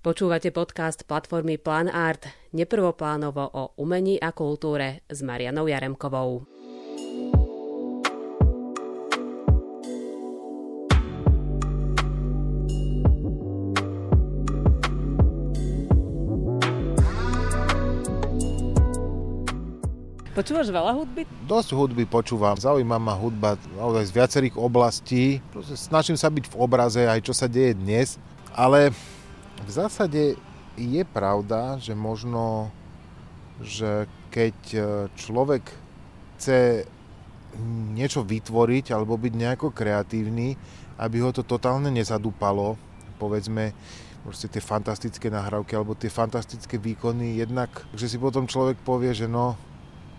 Počúvate podcast platformy Plan Art, neprvoplánovo o umení a kultúre s Marianou Jaremkovou. Počúvaš veľa hudby? Dosť hudby počúvam. Zaujíma ma hudba naozaj z viacerých oblastí. Proste snažím sa byť v obraze aj čo sa deje dnes. Ale zásade je pravda, že možno, že keď e, človek chce niečo vytvoriť alebo byť nejako kreatívny, aby ho to totálne nezadúpalo, povedzme, proste tie fantastické nahrávky alebo tie fantastické výkony, jednak, že si potom človek povie, že no,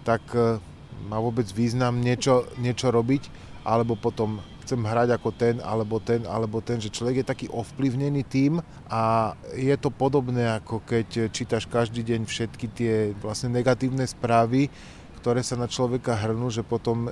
tak e, má vôbec význam niečo, niečo robiť, alebo potom chcem hrať ako ten, alebo ten, alebo ten, že človek je taký ovplyvnený tým a je to podobné ako keď čítaš každý deň všetky tie vlastne negatívne správy, ktoré sa na človeka hrnú, že potom e,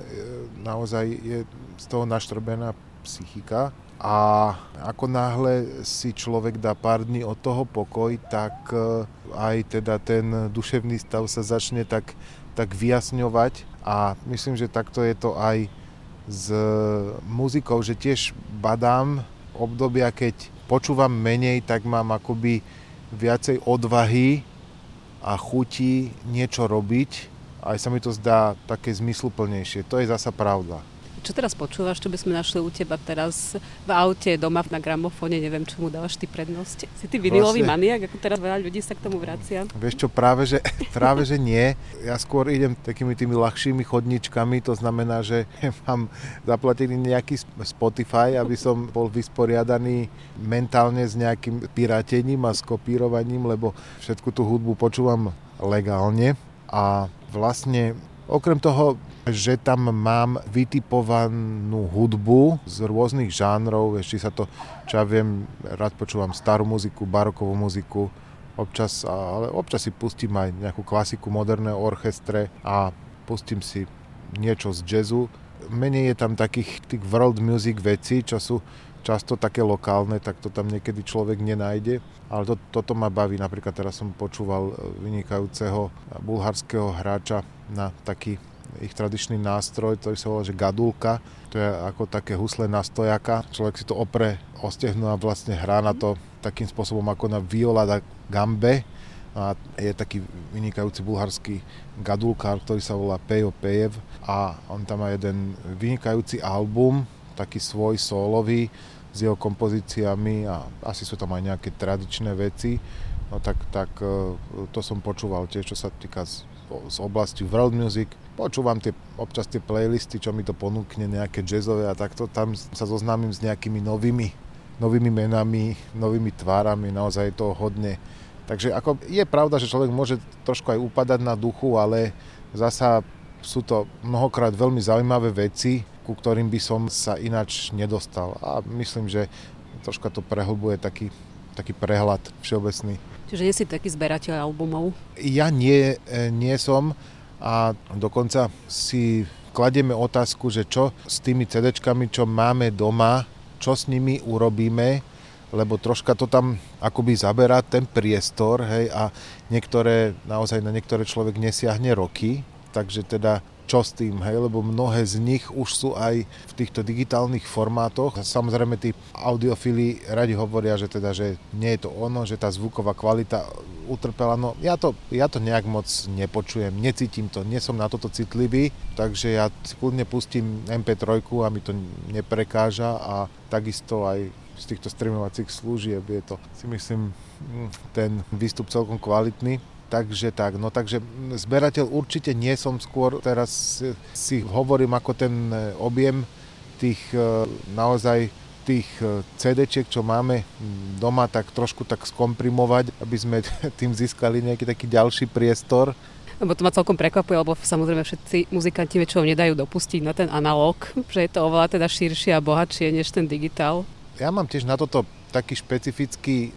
naozaj je z toho naštrbená psychika. A ako náhle si človek dá pár dní od toho pokoj, tak e, aj teda ten duševný stav sa začne tak tak vyjasňovať. A myslím, že takto je to aj s muzikou, že tiež badám obdobia, keď počúvam menej, tak mám akoby viacej odvahy a chuti niečo robiť. Aj sa mi to zdá také zmysluplnejšie. To je zasa pravda. Čo teraz počúvaš, čo by sme našli u teba teraz v aute, doma, na gramofóne, neviem, čomu dávaš ty prednosť? Si ty vinilový vlastne, maniak, ako teraz veľa ľudí sa k tomu vracia? Vieš čo, práve že, práve že nie. Ja skôr idem takými tými ľahšími chodničkami, to znamená, že mám zaplatený nejaký Spotify, aby som bol vysporiadaný mentálne s nejakým pirátením a skopírovaním, lebo všetku tú hudbu počúvam legálne a vlastne okrem toho že tam mám vytipovanú hudbu z rôznych žánrov, ešte sa to, čo ja viem, rád počúvam starú muziku, barokovú muziku, občas, ale občas si pustím aj nejakú klasiku moderného orchestre a pustím si niečo z jazzu. Menej je tam takých tých world music vecí, čo sú často také lokálne, tak to tam niekedy človek nenájde. Ale to, toto ma baví. Napríklad teraz som počúval vynikajúceho bulharského hráča na taký ich tradičný nástroj, ktorý sa volá že gadulka. To je ako také husle na stojaka. Človek si to opre o stehnu a vlastne hrá na to takým spôsobom ako na viola da gambe. A je taký vynikajúci bulharský gadulkár, ktorý sa volá Pejo Pejev a on tam má jeden vynikajúci album, taký svoj solový s jeho kompozíciami a asi sú tam aj nejaké tradičné veci. No tak, tak e, to som počúval tiež, čo sa týka z, oblasti world music počúvam tie, občas tie playlisty, čo mi to ponúkne, nejaké jazzové a takto, tam sa zoznámim s nejakými novými, novými menami, novými tvárami, naozaj je to hodne. Takže ako je pravda, že človek môže trošku aj upadať na duchu, ale zasa sú to mnohokrát veľmi zaujímavé veci, ku ktorým by som sa ináč nedostal. A myslím, že troška to prehlbuje taký, taký prehľad všeobecný. Čiže nie si taký zberateľ albumov? Ja nie, e, nie som a dokonca si kladieme otázku, že čo s tými CD, čo máme doma, čo s nimi urobíme, lebo troška to tam akoby zaberá ten priestor, hej, a niektoré, naozaj na niektoré človek nesiahne roky, takže teda čo s tým, hej, lebo mnohé z nich už sú aj v týchto digitálnych formátoch. Samozrejme tí audiofili radi hovoria, že teda, že nie je to ono, že tá zvuková kvalita utrpela. No ja to, ja to nejak moc nepočujem, necítim to, nie som na toto citlivý, takže ja kľudne pustím MP3 a mi to neprekáža a takisto aj z týchto streamovacích služieb je to, si myslím, ten výstup celkom kvalitný. Takže tak, no takže zberateľ určite nie som skôr, teraz si hovorím ako ten e, objem tých e, naozaj tých e, cd čo máme doma, tak trošku tak skomprimovať, aby sme tým získali nejaký taký ďalší priestor. Lebo to ma celkom prekvapuje, lebo samozrejme všetci muzikanti väčšinou nedajú dopustiť na ten analóg, že je to oveľa teda širšie a bohatšie než ten digitál. Ja mám tiež na toto taký špecifický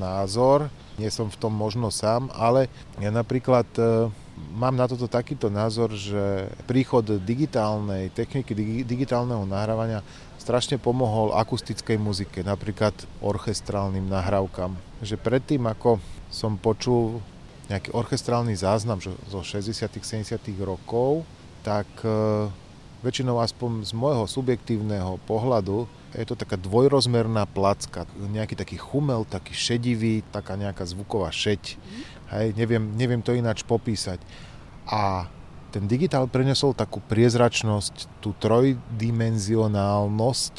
názor, nie som v tom možno sám, ale ja napríklad e, mám na toto takýto názor, že príchod digitálnej techniky, digitálneho nahrávania strašne pomohol akustickej muzike, napríklad orchestrálnym nahrávkam. Že predtým, ako som počul nejaký orchestrálny záznam zo 60 70 rokov, tak e, väčšinou aspoň z môjho subjektívneho pohľadu je to taká dvojrozmerná placka, nejaký taký chumel, taký šedivý, taká nejaká zvuková šeť. Hej, neviem, neviem to ináč popísať. A ten digitál prenesol takú priezračnosť, tú trojdimenzionálnosť,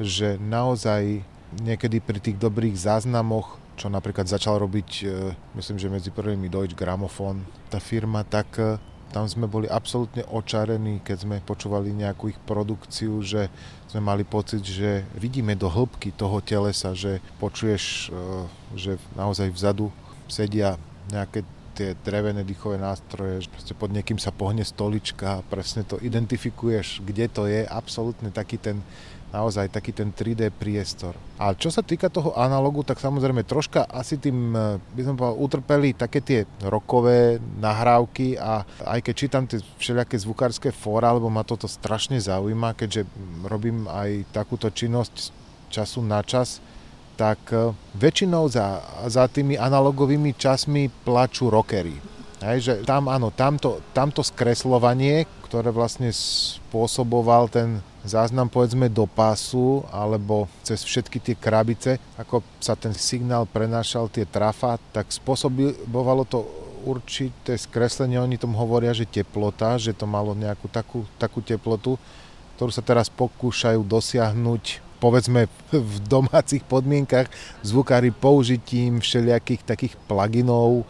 že naozaj niekedy pri tých dobrých záznamoch, čo napríklad začal robiť, e, myslím, že medzi prvými Deutsche Grammophon, tá firma, tak e, tam sme boli absolútne očarení, keď sme počúvali nejakú ich produkciu, že sme mali pocit, že vidíme do hĺbky toho telesa, že počuješ, e, že naozaj vzadu sedia nejaké tie drevené dýchové nástroje, že pod niekým sa pohne stolička a presne to identifikuješ, kde to je, absolútne taký ten naozaj taký ten 3D priestor. A čo sa týka toho analogu, tak samozrejme troška asi tým, e, by som povedal, utrpeli také tie rokové nahrávky a aj keď čítam tie všelijaké zvukárske fóra, lebo ma toto strašne zaujíma, keďže robím aj takúto činnosť času na čas, tak e, väčšinou za, za tými analogovými časmi plačú rockery. Hej, že tam áno, tamto, tamto skreslovanie, ktoré vlastne spôsoboval ten záznam povedzme do pásu alebo cez všetky tie krabice, ako sa ten signál prenášal, tie trafa, tak spôsobovalo to určité skreslenie, oni tomu hovoria, že teplota, že to malo nejakú takú, takú teplotu, ktorú sa teraz pokúšajú dosiahnuť povedzme v domácich podmienkach zvukári použitím všelijakých takých pluginov,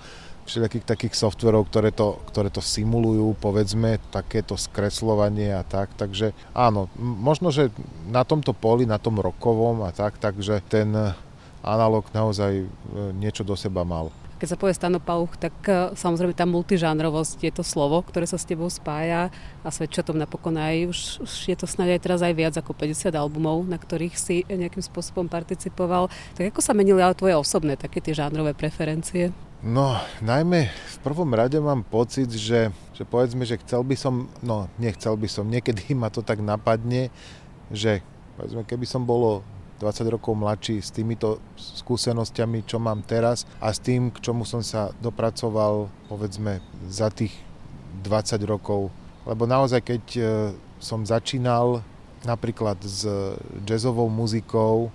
všelijakých takých softverov, ktoré to, ktoré to simulujú, povedzme, takéto skreslovanie a tak. Takže áno, možno, že na tomto poli, na tom rokovom a tak, takže ten analog naozaj e, niečo do seba mal. Keď sa povie Stano Pauch, tak e, samozrejme tá multižánrovosť je to slovo, ktoré sa s tebou spája a svedčia tom napokon aj, už, už je to snáď aj teraz aj viac ako 50 albumov, na ktorých si nejakým spôsobom participoval. Tak ako sa menili ale tvoje osobné také tie žánrové preferencie? No, najmä v prvom rade mám pocit, že, že povedzme, že chcel by som, no nechcel by som, niekedy ma to tak napadne, že povedzme, keby som bolo 20 rokov mladší s týmito skúsenostiami, čo mám teraz a s tým, k čomu som sa dopracoval, povedzme, za tých 20 rokov. Lebo naozaj, keď e, som začínal napríklad s jazzovou muzikou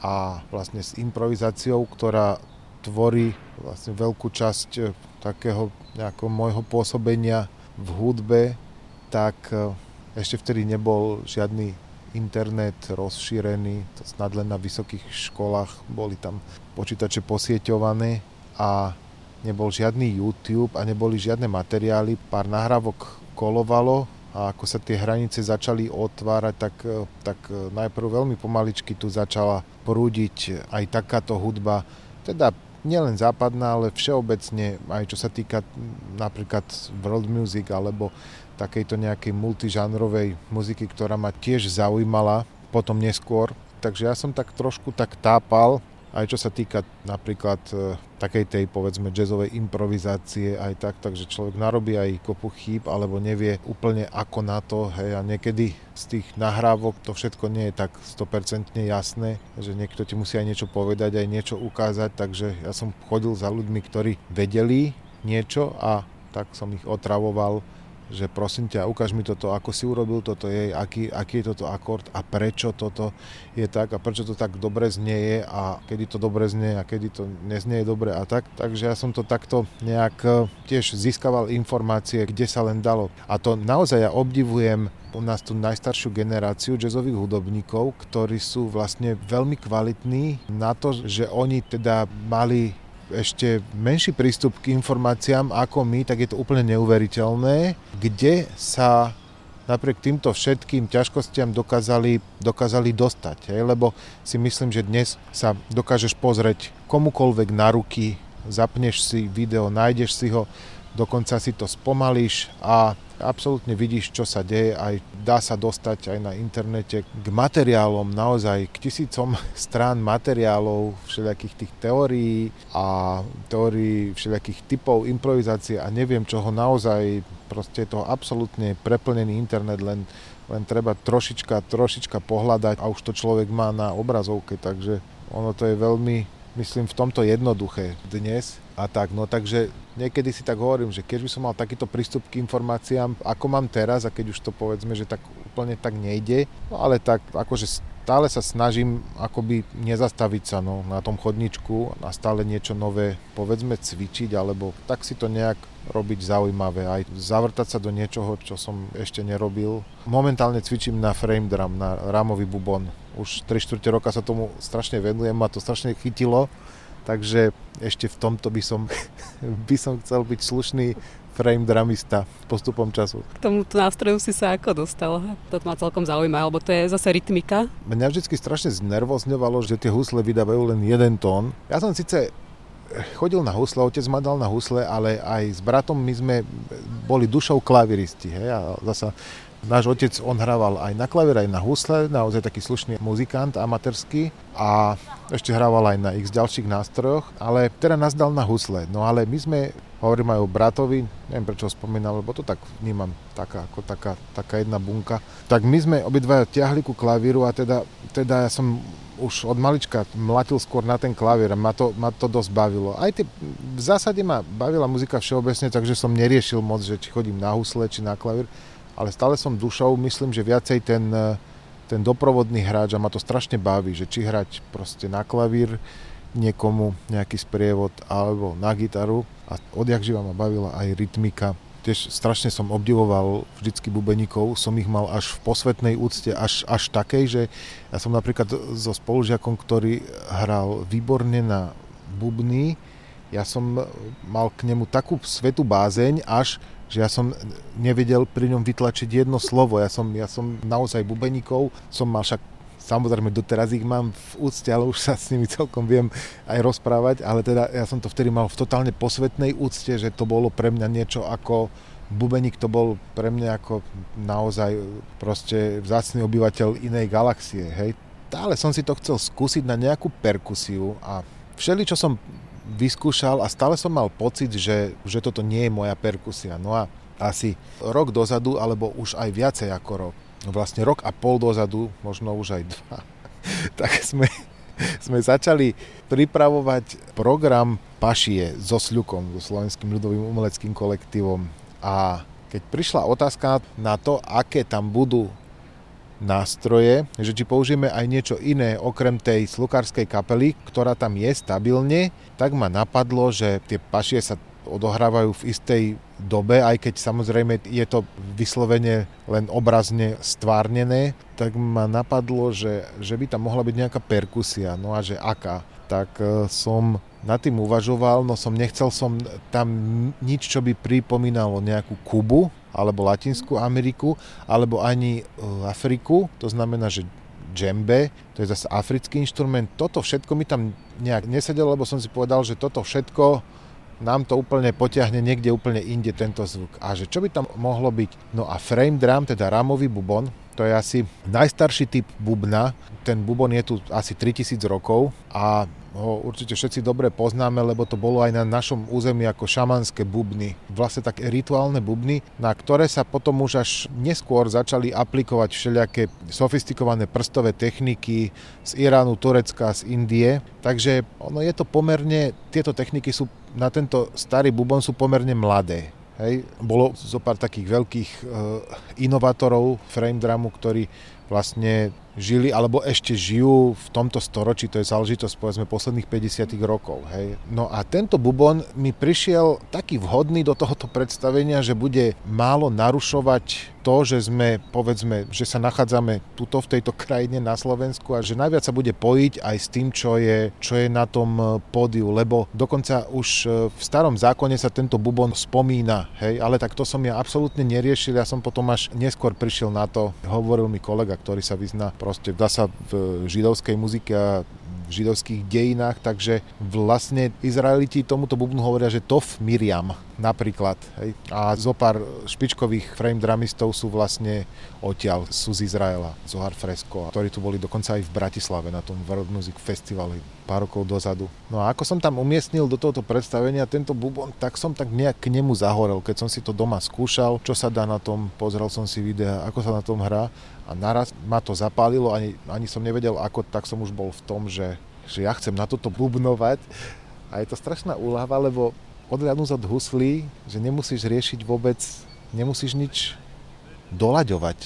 a vlastne s improvizáciou, ktorá tvorí vlastne veľkú časť e, takého nejakého môjho pôsobenia v hudbe, tak e, ešte vtedy nebol žiadny internet rozšírený, to snad len na vysokých školách boli tam počítače posieťované a nebol žiadny YouTube a neboli žiadne materiály, pár nahrávok kolovalo a ako sa tie hranice začali otvárať, tak, tak najprv veľmi pomaličky tu začala prúdiť aj takáto hudba, teda nielen západná, ale všeobecne, aj čo sa týka napríklad world music alebo takejto nejakej multižánrovej muziky, ktorá ma tiež zaujímala potom neskôr. Takže ja som tak trošku tak tápal, aj čo sa týka napríklad e, takej tej povedzme jazzovej improvizácie aj tak, takže človek narobí aj kopu chýb alebo nevie úplne ako na to, hej, a niekedy z tých nahrávok to všetko nie je tak 100% jasné, že niekto ti musí aj niečo povedať, aj niečo ukázať, takže ja som chodil za ľuďmi, ktorí vedeli niečo a tak som ich otravoval že prosím ťa, ukáž mi toto, ako si urobil toto, je, aký, aký je toto akord a prečo toto je tak a prečo to tak dobre znieje a kedy to dobre znie a kedy to neznie dobre a tak. Takže ja som to takto nejak e, tiež získaval informácie, kde sa len dalo. A to naozaj ja obdivujem u nás tú najstaršiu generáciu jazzových hudobníkov, ktorí sú vlastne veľmi kvalitní na to, že oni teda mali ešte menší prístup k informáciám ako my, tak je to úplne neuveriteľné, kde sa napriek týmto všetkým ťažkostiam dokázali, dokázali dostať. Hej? Lebo si myslím, že dnes sa dokážeš pozrieť komukolvek na ruky, zapneš si video, nájdeš si ho, dokonca si to spomalíš a absolútne vidíš, čo sa deje, aj dá sa dostať aj na internete k materiálom, naozaj k tisícom strán materiálov, všelijakých tých teórií a teórií všelijakých typov improvizácie a neviem čoho naozaj, proste je to absolútne preplnený internet len len treba trošička, trošička pohľadať a už to človek má na obrazovke, takže ono to je veľmi, myslím, v tomto jednoduché dnes a tak, no takže niekedy si tak hovorím, že keď by som mal takýto prístup k informáciám, ako mám teraz a keď už to povedzme, že tak úplne tak nejde, no ale tak akože stále sa snažím akoby nezastaviť sa no, na tom chodničku a stále niečo nové povedzme cvičiť alebo tak si to nejak robiť zaujímavé, aj zavrtať sa do niečoho, čo som ešte nerobil. Momentálne cvičím na frame drum, na rámový bubon. Už 3 čtvrte roka sa tomu strašne venujem, ma to strašne chytilo, takže ešte v tomto by som, by som chcel byť slušný frame dramista postupom času. K tomuto nástroju si sa ako dostal? To ma celkom zaujíma, lebo to je zase rytmika. Mňa vždy strašne znervozňovalo, že tie husle vydávajú len jeden tón. Ja som síce chodil na husle, otec ma dal na husle, ale aj s bratom my sme boli dušou klaviristi. Hej? A zasa náš otec, on hrával aj na klavír, aj na husle, naozaj taký slušný muzikant, amatérsky a ešte hrával aj na x ďalších nástrojoch, ale teda nás dal na husle. No ale my sme, hovorím aj o bratovi, neviem prečo ho spomínal, lebo to tak vnímam taká, ako taká, taká jedna bunka. Tak my sme obidva ťahli ku klavíru a teda, teda ja som už od malička mlatil skôr na ten klavír a ma to, ma to dosť bavilo. Aj tie, v zásade ma bavila muzika všeobecne, takže som neriešil moc, že či chodím na husle, či na klavír ale stále som dušou, myslím, že viacej ten, eh, ten doprovodný hráč a ma to strašne baví, že či hrať proste na klavír niekomu nejaký sprievod alebo na gitaru a odjak živa ma bavila aj rytmika. Tiež strašne som obdivoval vždycky bubeníkov, som ich mal až v posvetnej úcte, až, až takej, že ja som napríklad so spolužiakom, ktorý hral výborne na bubny, ja som mal k nemu takú svetú bázeň, až že ja som nevedel pri ňom vytlačiť jedno slovo. Ja som, ja som naozaj bubeníkov, som mal však Samozrejme, doteraz ich mám v úcte, ale už sa s nimi celkom viem aj rozprávať, ale teda ja som to vtedy mal v totálne posvetnej úcte, že to bolo pre mňa niečo ako bubeník to bol pre mňa ako naozaj proste vzácný obyvateľ inej galaxie, hej. Ale som si to chcel skúsiť na nejakú perkusiu a všeli, čo som vyskúšal a stále som mal pocit, že, že toto nie je moja perkusia. No a asi rok dozadu, alebo už aj viacej ako rok, no vlastne rok a pol dozadu, možno už aj dva, tak sme, sme začali pripravovať program Pašie so Sľukom, so Slovenským ľudovým umeleckým kolektívom. A keď prišla otázka na to, aké tam budú nástroje, že či použijeme aj niečo iné okrem tej slukárskej kapely, ktorá tam je stabilne, tak ma napadlo, že tie pašie sa odohrávajú v istej dobe, aj keď samozrejme je to vyslovene len obrazne stvárnené, tak ma napadlo, že, že by tam mohla byť nejaká perkusia, no a že aká. Tak e, som nad tým uvažoval, no som nechcel som tam nič, čo by pripomínalo nejakú Kubu, alebo Latinskú Ameriku, alebo ani e, Afriku, to znamená, že džembe, to je zase africký inštrument. Toto všetko mi tam nejak nesedelo, lebo som si povedal, že toto všetko nám to úplne potiahne niekde úplne inde tento zvuk. A že čo by tam mohlo byť? No a frame drum, teda ramový bubon, to je asi najstarší typ bubna. Ten bubon je tu asi 3000 rokov a ho určite všetci dobre poznáme, lebo to bolo aj na našom území ako šamanské bubny. Vlastne také rituálne bubny, na ktoré sa potom už až neskôr začali aplikovať všelijaké sofistikované prstové techniky z Iránu, Turecka, z Indie. Takže ono je to pomerne, tieto techniky sú na tento starý bubon sú pomerne mladé. Hej. Bolo zo pár takých veľkých e, inovátorov frame drumu, ktorí vlastne žili alebo ešte žijú v tomto storočí, to je záležitosť povedzme posledných 50 rokov. Hej. No a tento bubon mi prišiel taký vhodný do tohoto predstavenia, že bude málo narušovať to, že sme, povedzme, že sa nachádzame tuto v tejto krajine na Slovensku a že najviac sa bude pojiť aj s tým, čo je, čo je na tom e, pódiu, lebo dokonca už e, v starom zákone sa tento bubon spomína, hej, ale tak to som ja absolútne neriešil, ja som potom až neskôr prišiel na to, hovoril mi kolega, ktorý sa vyzná proste dá sa v židovskej muzike a v židovských dejinách, takže vlastne Izraeliti tomuto bubnu hovoria, že Tof Miriam. Napríklad. Hej. A zo pár špičkových frame dramistov sú vlastne odtiaľ, sú z Izraela, Zohar Fresco, ktorí tu boli dokonca aj v Bratislave na tom World Music Festivale pár rokov dozadu. No a ako som tam umiestnil do tohoto predstavenia tento bubon, tak som tak nejak k nemu zahorel, keď som si to doma skúšal, čo sa dá na tom, pozrel som si videa, ako sa na tom hrá a naraz ma to zapálilo, ani, ani som nevedel ako, tak som už bol v tom, že, že ja chcem na toto bubnovať a je to strašná úlava, lebo odhľadnúť od huslí, že nemusíš riešiť vôbec, nemusíš nič doľaďovať.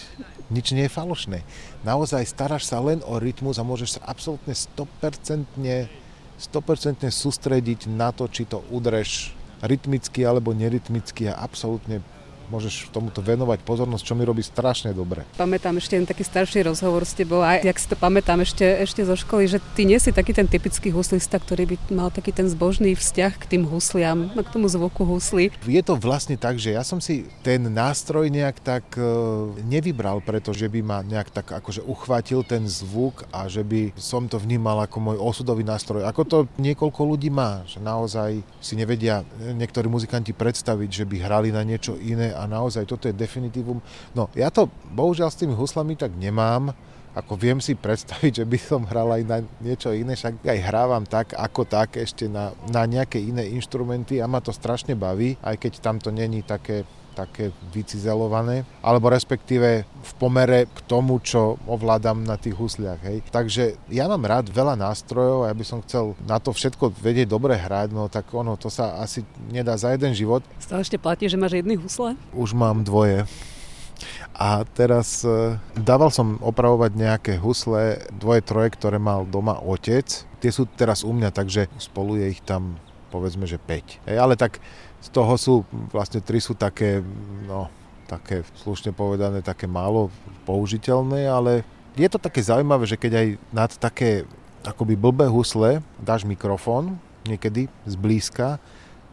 Nič nie je falošné. Naozaj staráš sa len o rytmus a môžeš sa absolútne 100%, 100% sústrediť na to, či to udreš rytmicky alebo nerytmicky a absolútne môžeš tomuto venovať pozornosť, čo mi robí strašne dobre. Pamätám ešte jeden taký starší rozhovor s tebou, aj jak si to pamätám ešte, ešte zo školy, že ty nie si taký ten typický huslista, ktorý by mal taký ten zbožný vzťah k tým husliam, k tomu zvuku husly. Je to vlastne tak, že ja som si ten nástroj nejak tak e, nevybral, pretože by ma nejak tak akože uchvátil ten zvuk a že by som to vnímal ako môj osudový nástroj. Ako to niekoľko ľudí má, že naozaj si nevedia niektorí muzikanti predstaviť, že by hrali na niečo iné a naozaj toto je definitívum. No ja to bohužiaľ s tými huslami tak nemám, ako viem si predstaviť, že by som hral aj na niečo iné, však aj hrávam tak, ako tak ešte na, na nejaké iné inštrumenty a ma to strašne baví, aj keď tam to není také také vycizelované, alebo respektíve v pomere k tomu, čo ovládam na tých husliach. Hej. Takže ja mám rád veľa nástrojov a ja by som chcel na to všetko vedieť dobre hrať, no tak ono, to sa asi nedá za jeden život. Stále ešte platí, že máš jedny husle? Už mám dvoje. A teraz e, dával som opravovať nejaké husle, dvoje, troje, ktoré mal doma otec. Tie sú teraz u mňa, takže spolu je ich tam povedzme, že 5. Hej, ale tak z toho sú, vlastne tri sú také, no, také slušne povedané, také málo použiteľné, ale je to také zaujímavé, že keď aj nad také akoby blbé husle dáš mikrofón, niekedy zblízka,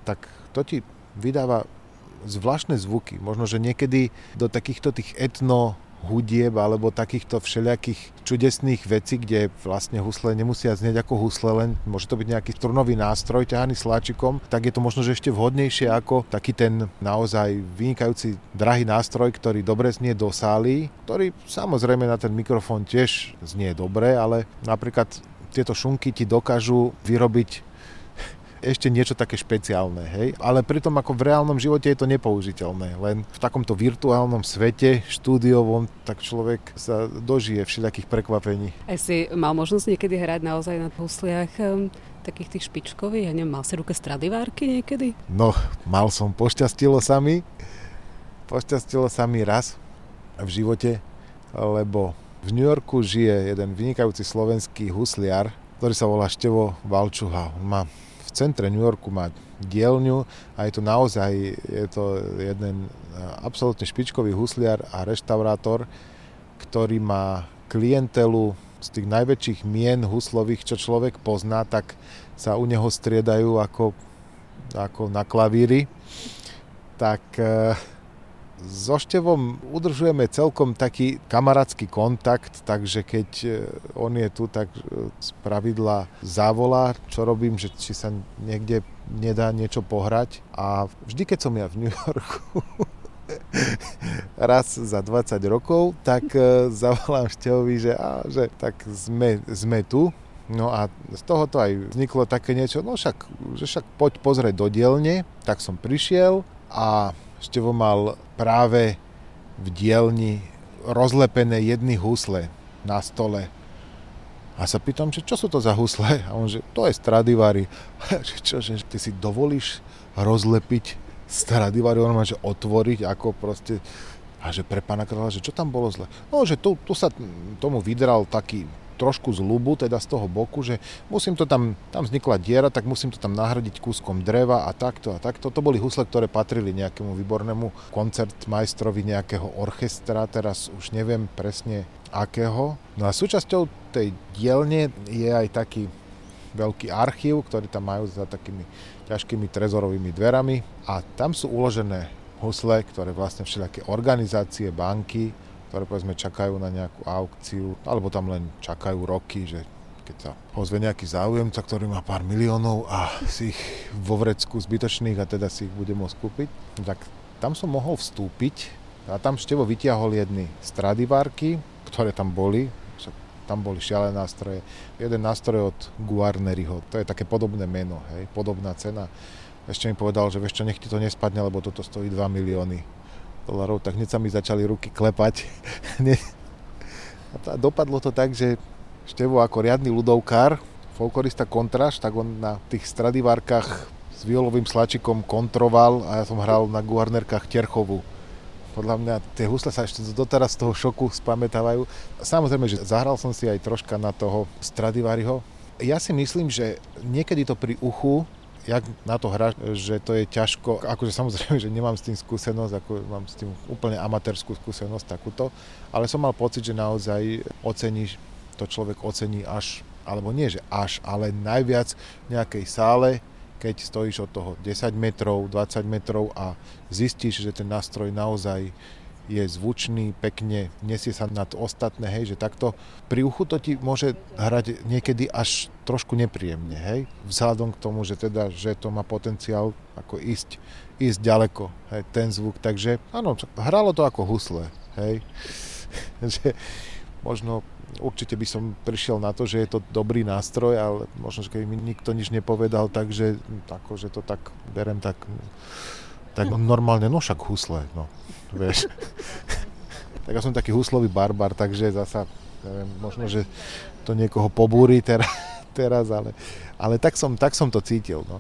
tak to ti vydáva zvláštne zvuky. Možno, že niekedy do takýchto tých etno hudieb alebo takýchto všelijakých čudesných vecí, kde vlastne husle nemusia znieť ako husle, len môže to byť nejaký strunový nástroj ťahaný sláčikom, tak je to možno, že ešte vhodnejšie ako taký ten naozaj vynikajúci drahý nástroj, ktorý dobre znie do sály, ktorý samozrejme na ten mikrofón tiež znie dobre, ale napríklad tieto šunky ti dokážu vyrobiť ešte niečo také špeciálne, hej. Ale pritom ako v reálnom živote je to nepoužiteľné. Len v takomto virtuálnom svete, štúdiovom, tak človek sa dožije všelijakých prekvapení. A si mal možnosť niekedy hrať naozaj na husliach um, takých tých špičkových? Ja neviem, mal si ruke stradivárky niekedy? No, mal som, pošťastilo sa mi. Pošťastilo sa mi raz v živote, lebo v New Yorku žije jeden vynikajúci slovenský husliar, ktorý sa volá Števo Valčuha. On má centre New Yorku má dielňu a je to naozaj je to jeden e, absolútne špičkový husliar a reštaurátor, ktorý má klientelu z tých najväčších mien huslových, čo človek pozná, tak sa u neho striedajú ako, ako na klavíri. Tak e, so Števom udržujeme celkom taký kamarátsky kontakt, takže keď e, on je tu, tak e, z pravidla zavolá, čo robím, že či sa niekde nedá niečo pohrať. A vždy, keď som ja v New Yorku, raz za 20 rokov, tak e, zavolám Števovi, že, á, že tak sme, sme tu, No a z toho to aj vzniklo také niečo, no však, že však poď pozrieť do dielne, tak som prišiel a Števo mal práve v dielni rozlepené jedny husle na stole. A sa pýtam, že čo sú to za husle? A on, že to je Stradivari. že čo, že ty si dovolíš rozlepiť Stradivari, on má, že otvoriť, ako proste a že pre pána kráľa, že čo tam bolo zle? No, že tu, tu sa tomu vydral taký trošku z ľubu, teda z toho boku, že musím to tam, tam vznikla diera, tak musím to tam nahradiť kúskom dreva a takto a takto. To boli husle, ktoré patrili nejakému výbornému koncertmajstrovi nejakého orchestra, teraz už neviem presne akého. No a súčasťou tej dielne je aj taký veľký archív, ktorý tam majú za takými ťažkými trezorovými dverami a tam sú uložené husle, ktoré vlastne všelijaké organizácie, banky ktoré povedzme čakajú na nejakú aukciu, alebo tam len čakajú roky, že keď sa ozve nejaký záujemca, ktorý má pár miliónov a si ich vo vrecku zbytočných a teda si ich bude môcť kúpiť, tak tam som mohol vstúpiť a tam Števo vytiahol jedny Stradivárky, ktoré tam boli, tam boli šialené nástroje. Jeden nástroj od Guarneriho, to je také podobné meno, hej, podobná cena. Ešte mi povedal, že vieš čo, nech ti to nespadne, lebo toto stojí 2 milióny dolarov, tak hneď sa mi začali ruky klepať. a dopadlo to tak, že Števo ako riadny ľudovkár, folklorista kontráž, tak on na tých stradivárkach s violovým slačikom kontroval a ja som hral na guarnerkách Terchovu podľa mňa tie husle sa ešte doteraz z toho šoku spamätávajú. Samozrejme, že zahral som si aj troška na toho Stradivariho. Ja si myslím, že niekedy to pri uchu jak na to hra, že to je ťažko, akože samozrejme, že nemám s tým skúsenosť, ako mám s tým úplne amatérskú skúsenosť takúto, ale som mal pocit, že naozaj ocení, to človek ocení až, alebo nie, že až, ale najviac v nejakej sále, keď stojíš od toho 10 metrov, 20 metrov a zistíš, že ten nástroj naozaj je zvučný, pekne nesie sa nad ostatné, hej, že takto. Pri uchu to ti môže hrať niekedy až trošku nepríjemne, hej, vzhľadom k tomu, že teda, že to má potenciál ako ísť, ísť ďaleko, hej, ten zvuk, takže áno, hralo to ako husle, hej, že možno určite by som prišiel na to, že je to dobrý nástroj, ale možno, že keby mi nikto nič nepovedal, takže ako, že to tak berem tak, tak normálne, no však husle, no, vieš. tak ja som taký huslový barbar, takže zasa, neviem, možno, že to niekoho pobúri teraz, teraz ale ale tak som, tak som to cítil. No.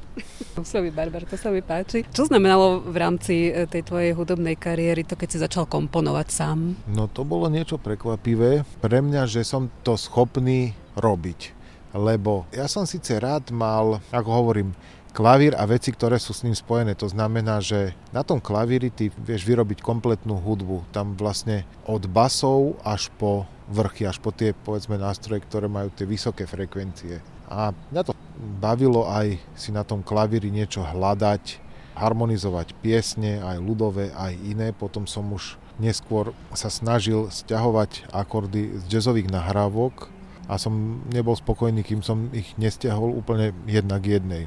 Husový barbar, to sa mi páči. Čo znamenalo v rámci e, tej tvojej hudobnej kariéry to, keď si začal komponovať sám? No to bolo niečo prekvapivé pre mňa, že som to schopný robiť. Lebo ja som síce rád mal, ako hovorím, klavír a veci, ktoré sú s ním spojené. To znamená, že na tom klavíri ty vieš vyrobiť kompletnú hudbu. Tam vlastne od basov až po vrchy, až po tie povedzme nástroje, ktoré majú tie vysoké frekvencie. A mňa to bavilo aj si na tom klavíri niečo hľadať, harmonizovať piesne, aj ľudové, aj iné. Potom som už neskôr sa snažil stiahovať akordy z jazzových nahrávok a som nebol spokojný, kým som ich nestiahol úplne jednak jednej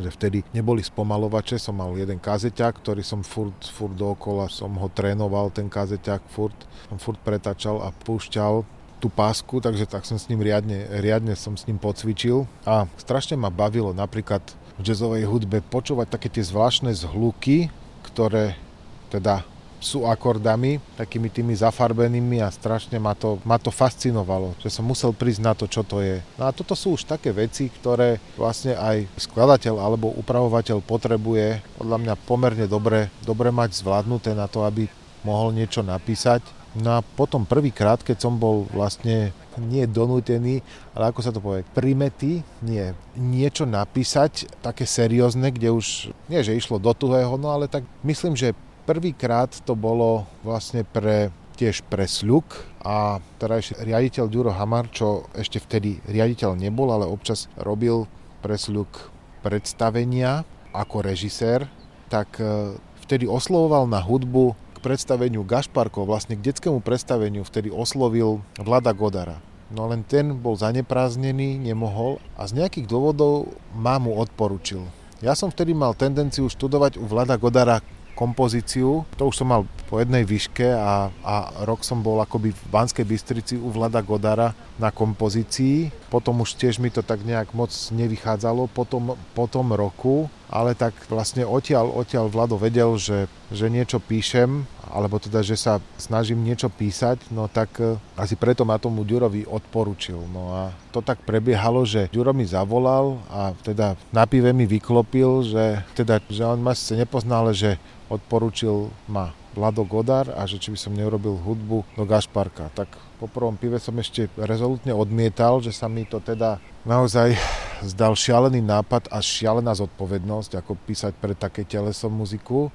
že vtedy neboli spomalovače, som mal jeden kazeťak, ktorý som furt, furt dookola, som ho trénoval, ten kazeťak furt, som furt pretačal a púšťal tú pásku, takže tak som s ním riadne, riadne som s ním pocvičil. A strašne ma bavilo napríklad v jazzovej hudbe počúvať také tie zvláštne zhluky, ktoré teda sú akordami, takými tými zafarbenými a strašne ma to, ma to fascinovalo, že som musel prísť na to, čo to je. No a toto sú už také veci, ktoré vlastne aj skladateľ alebo upravovateľ potrebuje podľa mňa pomerne dobre, dobre mať zvládnuté na to, aby mohol niečo napísať No a potom prvýkrát, keď som bol vlastne nie donútený, ale ako sa to povie, primetý, nie, niečo napísať také seriózne, kde už, nie že išlo do tuhého, no ale tak myslím, že prvýkrát to bolo vlastne pre tiež pre Sľuk a ešte riaditeľ Ďuro Hamar, čo ešte vtedy riaditeľ nebol, ale občas robil pre Sľuk predstavenia ako režisér, tak e, vtedy oslovoval na hudbu predstaveniu Gašparkov, vlastne k detskému predstaveniu vtedy oslovil Vlada Godara. No len ten bol zanepráznený, nemohol a z nejakých dôvodov mámu odporučil. Ja som vtedy mal tendenciu študovať u Vlada Godara kompozíciu. To už som mal po jednej výške a, a rok som bol akoby v Banskej Bystrici u Vlada Godara na kompozícii. Potom už tiež mi to tak nejak moc nevychádzalo po po tom roku, ale tak vlastne odtiaľ, odtiaľ Vlado vedel, že, že niečo píšem, alebo teda, že sa snažím niečo písať, no tak e, asi preto ma tomu Ďurovi odporučil. No a to tak prebiehalo, že Ďuro mi zavolal a teda na pive mi vyklopil, že, teda, že on ma sice nepoznal, ale že odporučil ma Vlado Godar a že či by som neurobil hudbu do Gašparka. Tak po prvom pive som ešte rezolutne odmietal, že sa mi to teda naozaj zdal šialený nápad a šialená zodpovednosť, ako písať pre také telesom muziku.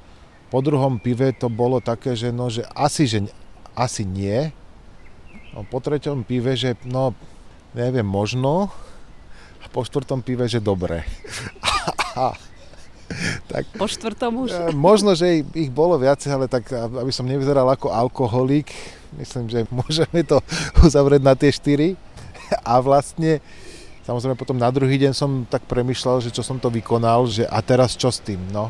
Po druhom pive to bolo také, že no, že asi, že asi nie. No, po treťom pive, že no, neviem, možno. A po štvrtom pive, že dobre. tak, po štvrtom už? E, možno, že ich bolo viacej, ale tak, aby som nevyzeral ako alkoholík, myslím, že môžeme to uzavrieť na tie štyri. A vlastne samozrejme potom na druhý deň som tak premyšľal, že čo som to vykonal, že a teraz čo s tým, no.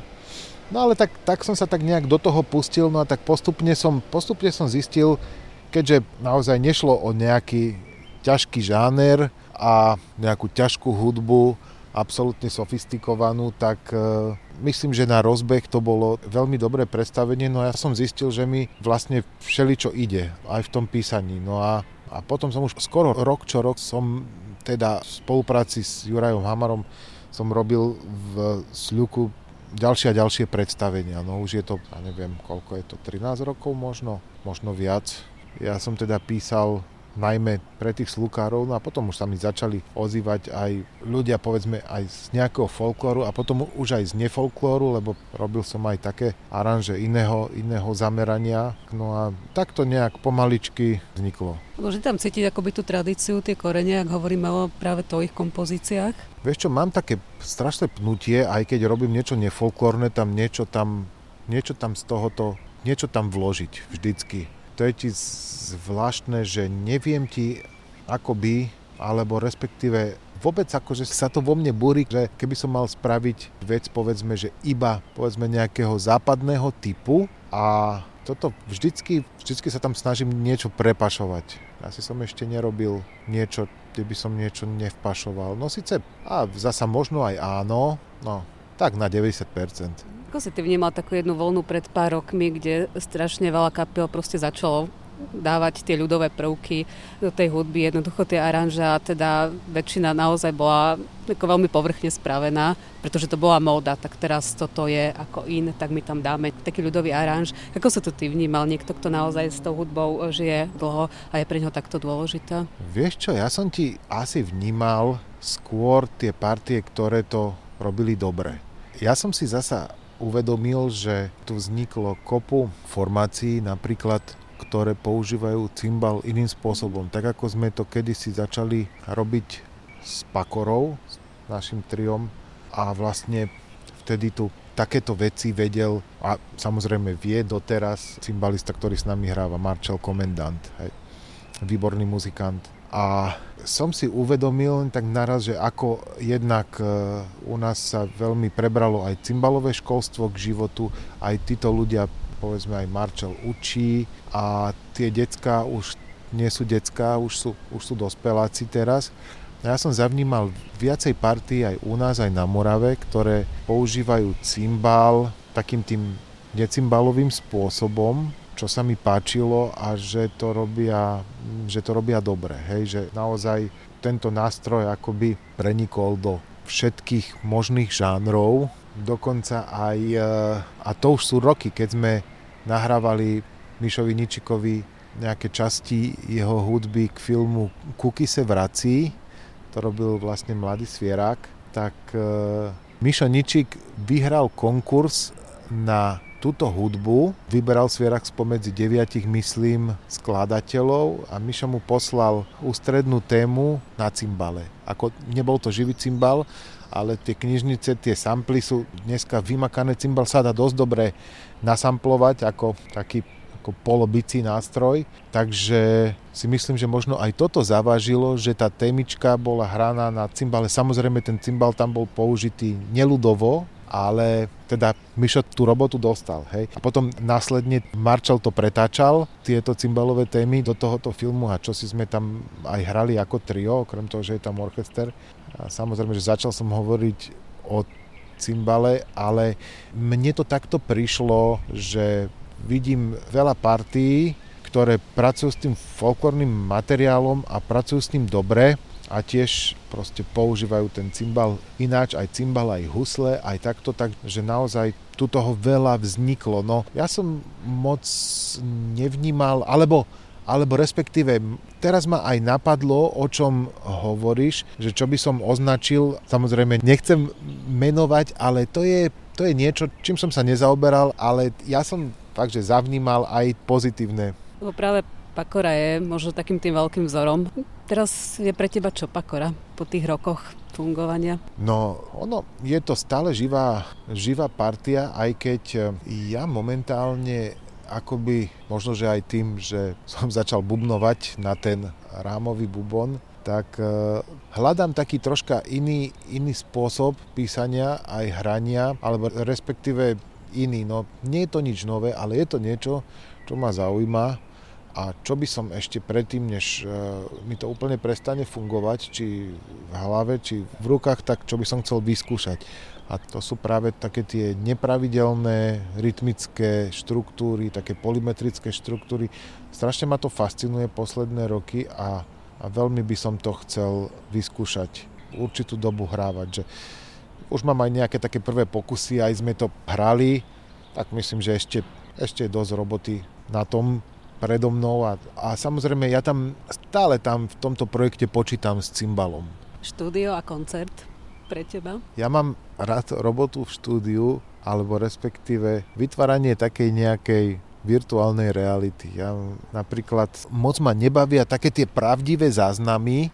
No ale tak, tak som sa tak nejak do toho pustil, no a tak postupne som, postupne som zistil, keďže naozaj nešlo o nejaký ťažký žáner a nejakú ťažkú hudbu, absolútne sofistikovanú, tak e, myslím, že na rozbeh to bolo veľmi dobré predstavenie, no ja som zistil, že mi vlastne všeličo ide, aj v tom písaní. No a, a potom som už skoro rok čo rok som teda v spolupráci s Jurajom Hamarom som robil v Sľuku ďalšie a ďalšie predstavenia. No už je to, ja neviem, koľko je to, 13 rokov možno, možno viac. Ja som teda písal najmä pre tých slukárov, no a potom už sa mi začali ozývať aj ľudia, povedzme, aj z nejakého folklóru a potom už aj z nefolklóru, lebo robil som aj také aranže iného, iného zamerania, no a takto nejak pomaličky vzniklo. Môže tam cítiť akoby tú tradíciu, tie korene, ak hovoríme o práve tvojich kompozíciách? Vieš čo, mám také strašné pnutie, aj keď robím niečo nefolklórne, tam niečo tam, niečo tam z tohoto, niečo tam vložiť vždycky to je ti zvláštne, že neviem ti by, alebo respektíve vôbec akože sa to vo mne búri, že keby som mal spraviť vec, povedzme, že iba povedzme nejakého západného typu a toto vždycky, vždycky sa tam snažím niečo prepašovať. Asi som ešte nerobil niečo, kde by som niečo nevpašoval. No síce, a zasa možno aj áno, no tak na 90%. Ako si ty vnímal takú jednu voľnu pred pár rokmi, kde strašne veľa kapiel proste začalo dávať tie ľudové prvky do tej hudby, jednoducho tie aranža, teda väčšina naozaj bola ako veľmi povrchne spravená, pretože to bola móda, tak teraz toto je ako in, tak my tam dáme taký ľudový aranž. Ako sa to ty vnímal, niekto, kto naozaj s tou hudbou žije dlho a je pre neho takto dôležitá? Vieš čo, ja som ti asi vnímal skôr tie partie, ktoré to robili dobre. Ja som si zasa uvedomil, že tu vzniklo kopu formácií, napríklad ktoré používajú cymbal iným spôsobom. Tak ako sme to kedysi začali robiť s Pakorou, s našim triom a vlastne vtedy tu takéto veci vedel a samozrejme vie doteraz cymbalista, ktorý s nami hráva, Marcel Komendant, hej, výborný muzikant. A som si uvedomil tak naraz, že ako jednak e, u nás sa veľmi prebralo aj cymbalové školstvo k životu, aj títo ľudia, povedzme aj Marčel učí a tie decka už nie sú decka, už sú, už sú dospeláci teraz. Ja som zavnímal viacej partí aj u nás, aj na Morave, ktoré používajú cymbal takým tým necymbalovým spôsobom, čo sa mi páčilo a že to robia, že to robia dobre. Hej, že naozaj tento nástroj akoby prenikol do všetkých možných žánrov, dokonca aj, e, a to už sú roky, keď sme nahrávali Mišovi Ničikovi nejaké časti jeho hudby k filmu Kuky se vrací, to robil vlastne mladý svierák, tak e, Mišo Ničik vyhral konkurs na túto hudbu vyberal Svierak spomedzi deviatich, myslím, skladateľov a Mišo mu poslal ústrednú tému na cymbale. Ako nebol to živý cymbal, ale tie knižnice, tie samply sú dneska vymakané. Cymbal sa dá dosť dobre nasamplovať ako taký ako polobicí nástroj, takže si myslím, že možno aj toto zavážilo, že tá témička bola hraná na cymbale. Samozrejme, ten cymbal tam bol použitý neludovo, ale teda Mišo tú robotu dostal. Hej. A potom následne Marčal to pretáčal, tieto cymbalové témy do tohoto filmu a čo si sme tam aj hrali ako trio, okrem toho, že je tam orchester. A samozrejme, že začal som hovoriť o cymbale, ale mne to takto prišlo, že vidím veľa partí, ktoré pracujú s tým folklórnym materiálom a pracujú s tým dobre a tiež proste používajú ten cymbal ináč, aj cymbal, aj husle, aj takto, takže naozaj tu toho veľa vzniklo. No ja som moc nevnímal, alebo alebo respektíve teraz ma aj napadlo, o čom hovoríš, že čo by som označil, samozrejme nechcem menovať, ale to je, to je niečo, čím som sa nezaoberal, ale ja som fakt, že zavnímal aj pozitívne. Lebo práve Pakora je možno takým tým veľkým vzorom. Teraz je pre teba čo Pakora po tých rokoch fungovania? No, ono je to stále živá, živá partia, aj keď e, ja momentálne akoby, možno že aj tým, že som začal bubnovať na ten rámový bubon, tak uh, hľadám taký troška iný, iný spôsob písania aj hrania, alebo respektíve iný. No nie je to nič nové, ale je to niečo, čo ma zaujíma a čo by som ešte predtým, než uh, mi to úplne prestane fungovať, či v hlave, či v rukách, tak čo by som chcel vyskúšať. A to sú práve také tie nepravidelné rytmické štruktúry, také polymetrické štruktúry. Strašne ma to fascinuje posledné roky a, a veľmi by som to chcel vyskúšať určitú dobu hrávať. Že už mám aj nejaké také prvé pokusy, aj sme to hrali, tak myslím, že ešte, ešte je dosť roboty na tom, predo mnou a, a samozrejme ja tam stále tam v tomto projekte počítam s cymbalom. Štúdio a koncert pre teba? Ja mám rád robotu v štúdiu, alebo respektíve vytváranie takej nejakej virtuálnej reality. Ja napríklad moc ma nebavia také tie pravdivé záznamy,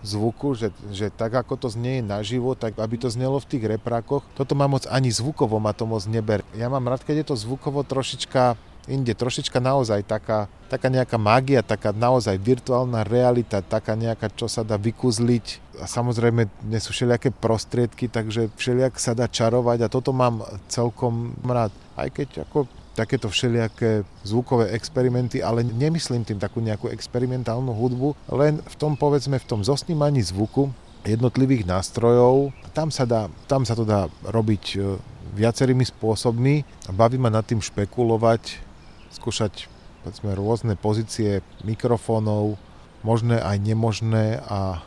zvuku, že, že tak ako to znie naživo, tak aby to znelo v tých reprákoch, toto ma moc ani zvukovo ma to moc neber. Ja mám rád, keď je to zvukovo trošička inde trošička naozaj taká, taká nejaká mágia, taká naozaj virtuálna realita, taká nejaká, čo sa dá vykuzliť. A samozrejme, dnes sú všelijaké prostriedky, takže všelijak sa dá čarovať a toto mám celkom rád. Aj keď ako takéto všelijaké zvukové experimenty, ale nemyslím tým takú nejakú experimentálnu hudbu, len v tom povedzme v tom zosnímaní zvuku jednotlivých nástrojov, tam sa, dá, tam sa to dá robiť e, viacerými spôsobmi baví ma nad tým špekulovať, skúšať povedzme, rôzne pozície mikrofónov, možné aj nemožné a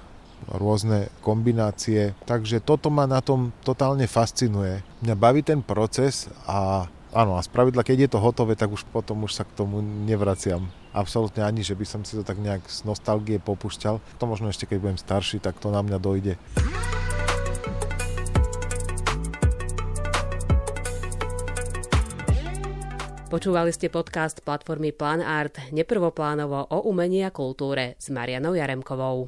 rôzne kombinácie. Takže toto ma na tom totálne fascinuje. Mňa baví ten proces a áno, a spravidla, keď je to hotové, tak už potom už sa k tomu nevraciam. Absolútne ani, že by som si to tak nejak z nostalgie popušťal. To možno ešte keď budem starší, tak to na mňa dojde. Počúvali ste podcast platformy Plan Art neprvoplánovo o umení a kultúre s Marianou Jaremkovou.